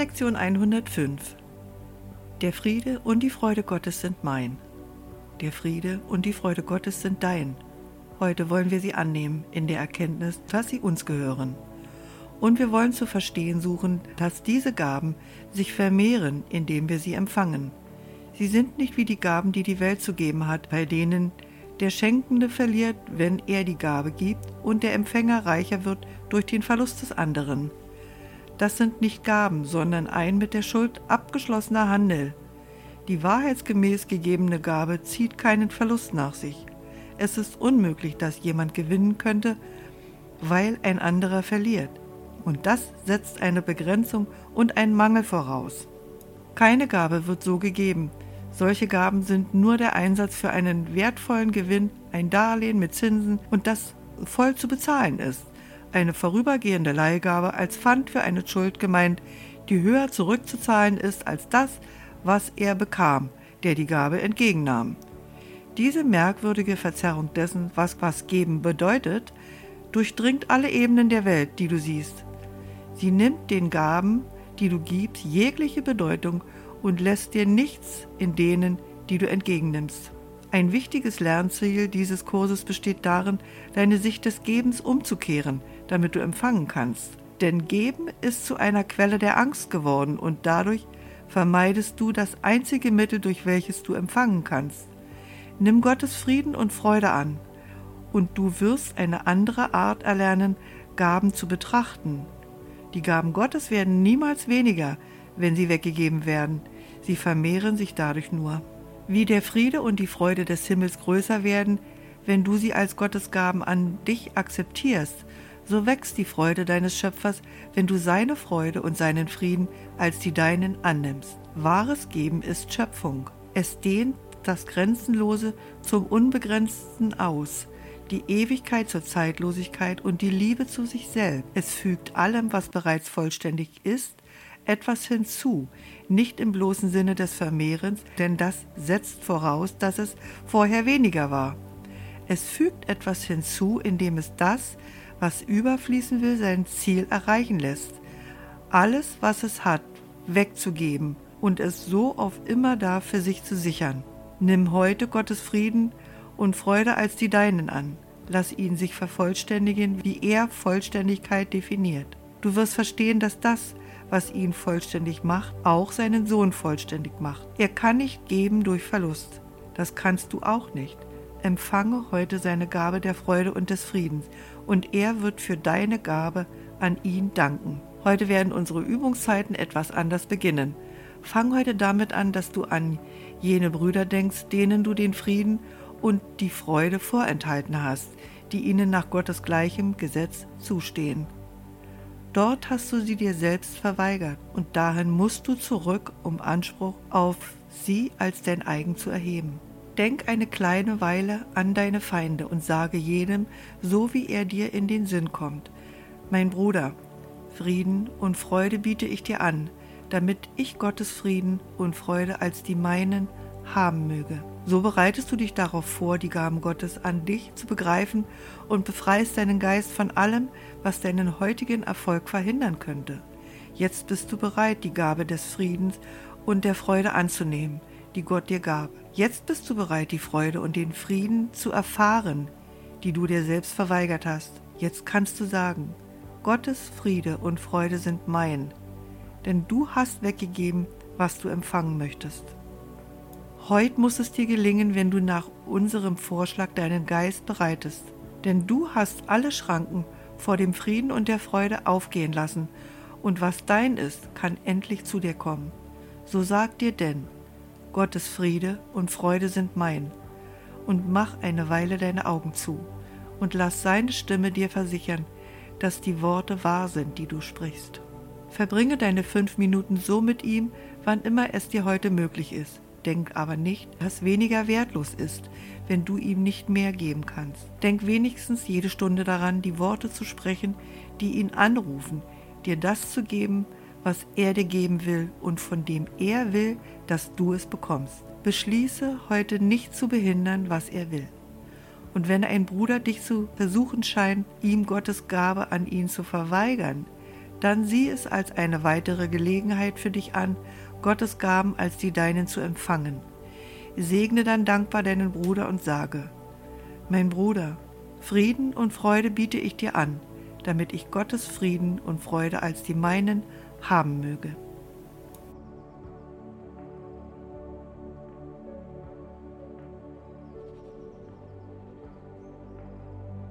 Lektion 105 Der Friede und die Freude Gottes sind mein. Der Friede und die Freude Gottes sind dein. Heute wollen wir sie annehmen in der Erkenntnis, dass sie uns gehören. Und wir wollen zu verstehen suchen, dass diese Gaben sich vermehren, indem wir sie empfangen. Sie sind nicht wie die Gaben, die die Welt zu geben hat, bei denen der Schenkende verliert, wenn er die Gabe gibt, und der Empfänger reicher wird durch den Verlust des anderen. Das sind nicht Gaben, sondern ein mit der Schuld abgeschlossener Handel. Die wahrheitsgemäß gegebene Gabe zieht keinen Verlust nach sich. Es ist unmöglich, dass jemand gewinnen könnte, weil ein anderer verliert. Und das setzt eine Begrenzung und einen Mangel voraus. Keine Gabe wird so gegeben. Solche Gaben sind nur der Einsatz für einen wertvollen Gewinn, ein Darlehen mit Zinsen und das voll zu bezahlen ist. Eine vorübergehende Leihgabe als Pfand für eine Schuld gemeint, die höher zurückzuzahlen ist als das, was er bekam, der die Gabe entgegennahm. Diese merkwürdige Verzerrung dessen, was was geben bedeutet, durchdringt alle Ebenen der Welt, die du siehst. Sie nimmt den Gaben, die du gibst, jegliche Bedeutung und lässt dir nichts in denen, die du entgegennimmst. Ein wichtiges Lernziel dieses Kurses besteht darin, deine Sicht des Gebens umzukehren, damit du empfangen kannst. Denn Geben ist zu einer Quelle der Angst geworden und dadurch vermeidest du das einzige Mittel, durch welches du empfangen kannst. Nimm Gottes Frieden und Freude an, und du wirst eine andere Art erlernen, Gaben zu betrachten, die Gaben Gottes werden niemals weniger, wenn sie weggegeben werden. Sie vermehren sich dadurch nur. Wie der Friede und die Freude des Himmels größer werden, wenn du sie als Gottes Gaben an dich akzeptierst, so wächst die Freude deines Schöpfers, wenn du seine Freude und seinen Frieden als die deinen annimmst. Wahres Geben ist Schöpfung. Es dehnt das Grenzenlose zum Unbegrenzten aus die Ewigkeit zur Zeitlosigkeit und die Liebe zu sich selbst. Es fügt allem, was bereits vollständig ist, etwas hinzu, nicht im bloßen Sinne des Vermehrens, denn das setzt voraus, dass es vorher weniger war. Es fügt etwas hinzu, indem es das, was überfließen will, sein Ziel erreichen lässt. Alles, was es hat, wegzugeben und es so auf immer da für sich zu sichern. Nimm heute Gottes Frieden und Freude als die deinen an. Lass ihn sich vervollständigen, wie er Vollständigkeit definiert. Du wirst verstehen, dass das, was ihn vollständig macht, auch seinen Sohn vollständig macht. Er kann nicht geben durch Verlust. Das kannst du auch nicht. Empfange heute seine Gabe der Freude und des Friedens, und er wird für deine Gabe an ihn danken. Heute werden unsere Übungszeiten etwas anders beginnen. Fang heute damit an, dass du an jene Brüder denkst, denen du den Frieden und die Freude vorenthalten hast, die ihnen nach Gottes gleichem Gesetz zustehen. Dort hast du sie dir selbst verweigert, und dahin musst du zurück, um Anspruch auf sie als dein eigen zu erheben. Denk eine kleine Weile an deine Feinde und sage jedem, so wie er dir in den Sinn kommt, mein Bruder, Frieden und Freude biete ich dir an, damit ich Gottes Frieden und Freude als die meinen haben möge. So bereitest du dich darauf vor, die Gaben Gottes an dich zu begreifen und befreist deinen Geist von allem, was deinen heutigen Erfolg verhindern könnte. Jetzt bist du bereit, die Gabe des Friedens und der Freude anzunehmen, die Gott dir gab. Jetzt bist du bereit, die Freude und den Frieden zu erfahren, die du dir selbst verweigert hast. Jetzt kannst du sagen, Gottes Friede und Freude sind mein, denn du hast weggegeben, was du empfangen möchtest. Heut muss es dir gelingen, wenn du nach unserem Vorschlag deinen Geist bereitest. Denn du hast alle Schranken vor dem Frieden und der Freude aufgehen lassen, und was dein ist, kann endlich zu dir kommen. So sag dir denn, Gottes Friede und Freude sind mein, und mach eine Weile deine Augen zu, und lass seine Stimme dir versichern, dass die Worte wahr sind, die du sprichst. Verbringe deine fünf Minuten so mit ihm, wann immer es dir heute möglich ist Denk aber nicht, dass weniger wertlos ist, wenn du ihm nicht mehr geben kannst. Denk wenigstens jede Stunde daran, die Worte zu sprechen, die ihn anrufen, dir das zu geben, was er dir geben will und von dem er will, dass du es bekommst. Beschließe heute nicht zu behindern, was er will. Und wenn ein Bruder dich zu versuchen scheint, ihm Gottes Gabe an ihn zu verweigern, dann sieh es als eine weitere Gelegenheit für dich an, Gottes Gaben als die deinen zu empfangen. Segne dann dankbar deinen Bruder und sage, Mein Bruder, Frieden und Freude biete ich dir an, damit ich Gottes Frieden und Freude als die meinen haben möge.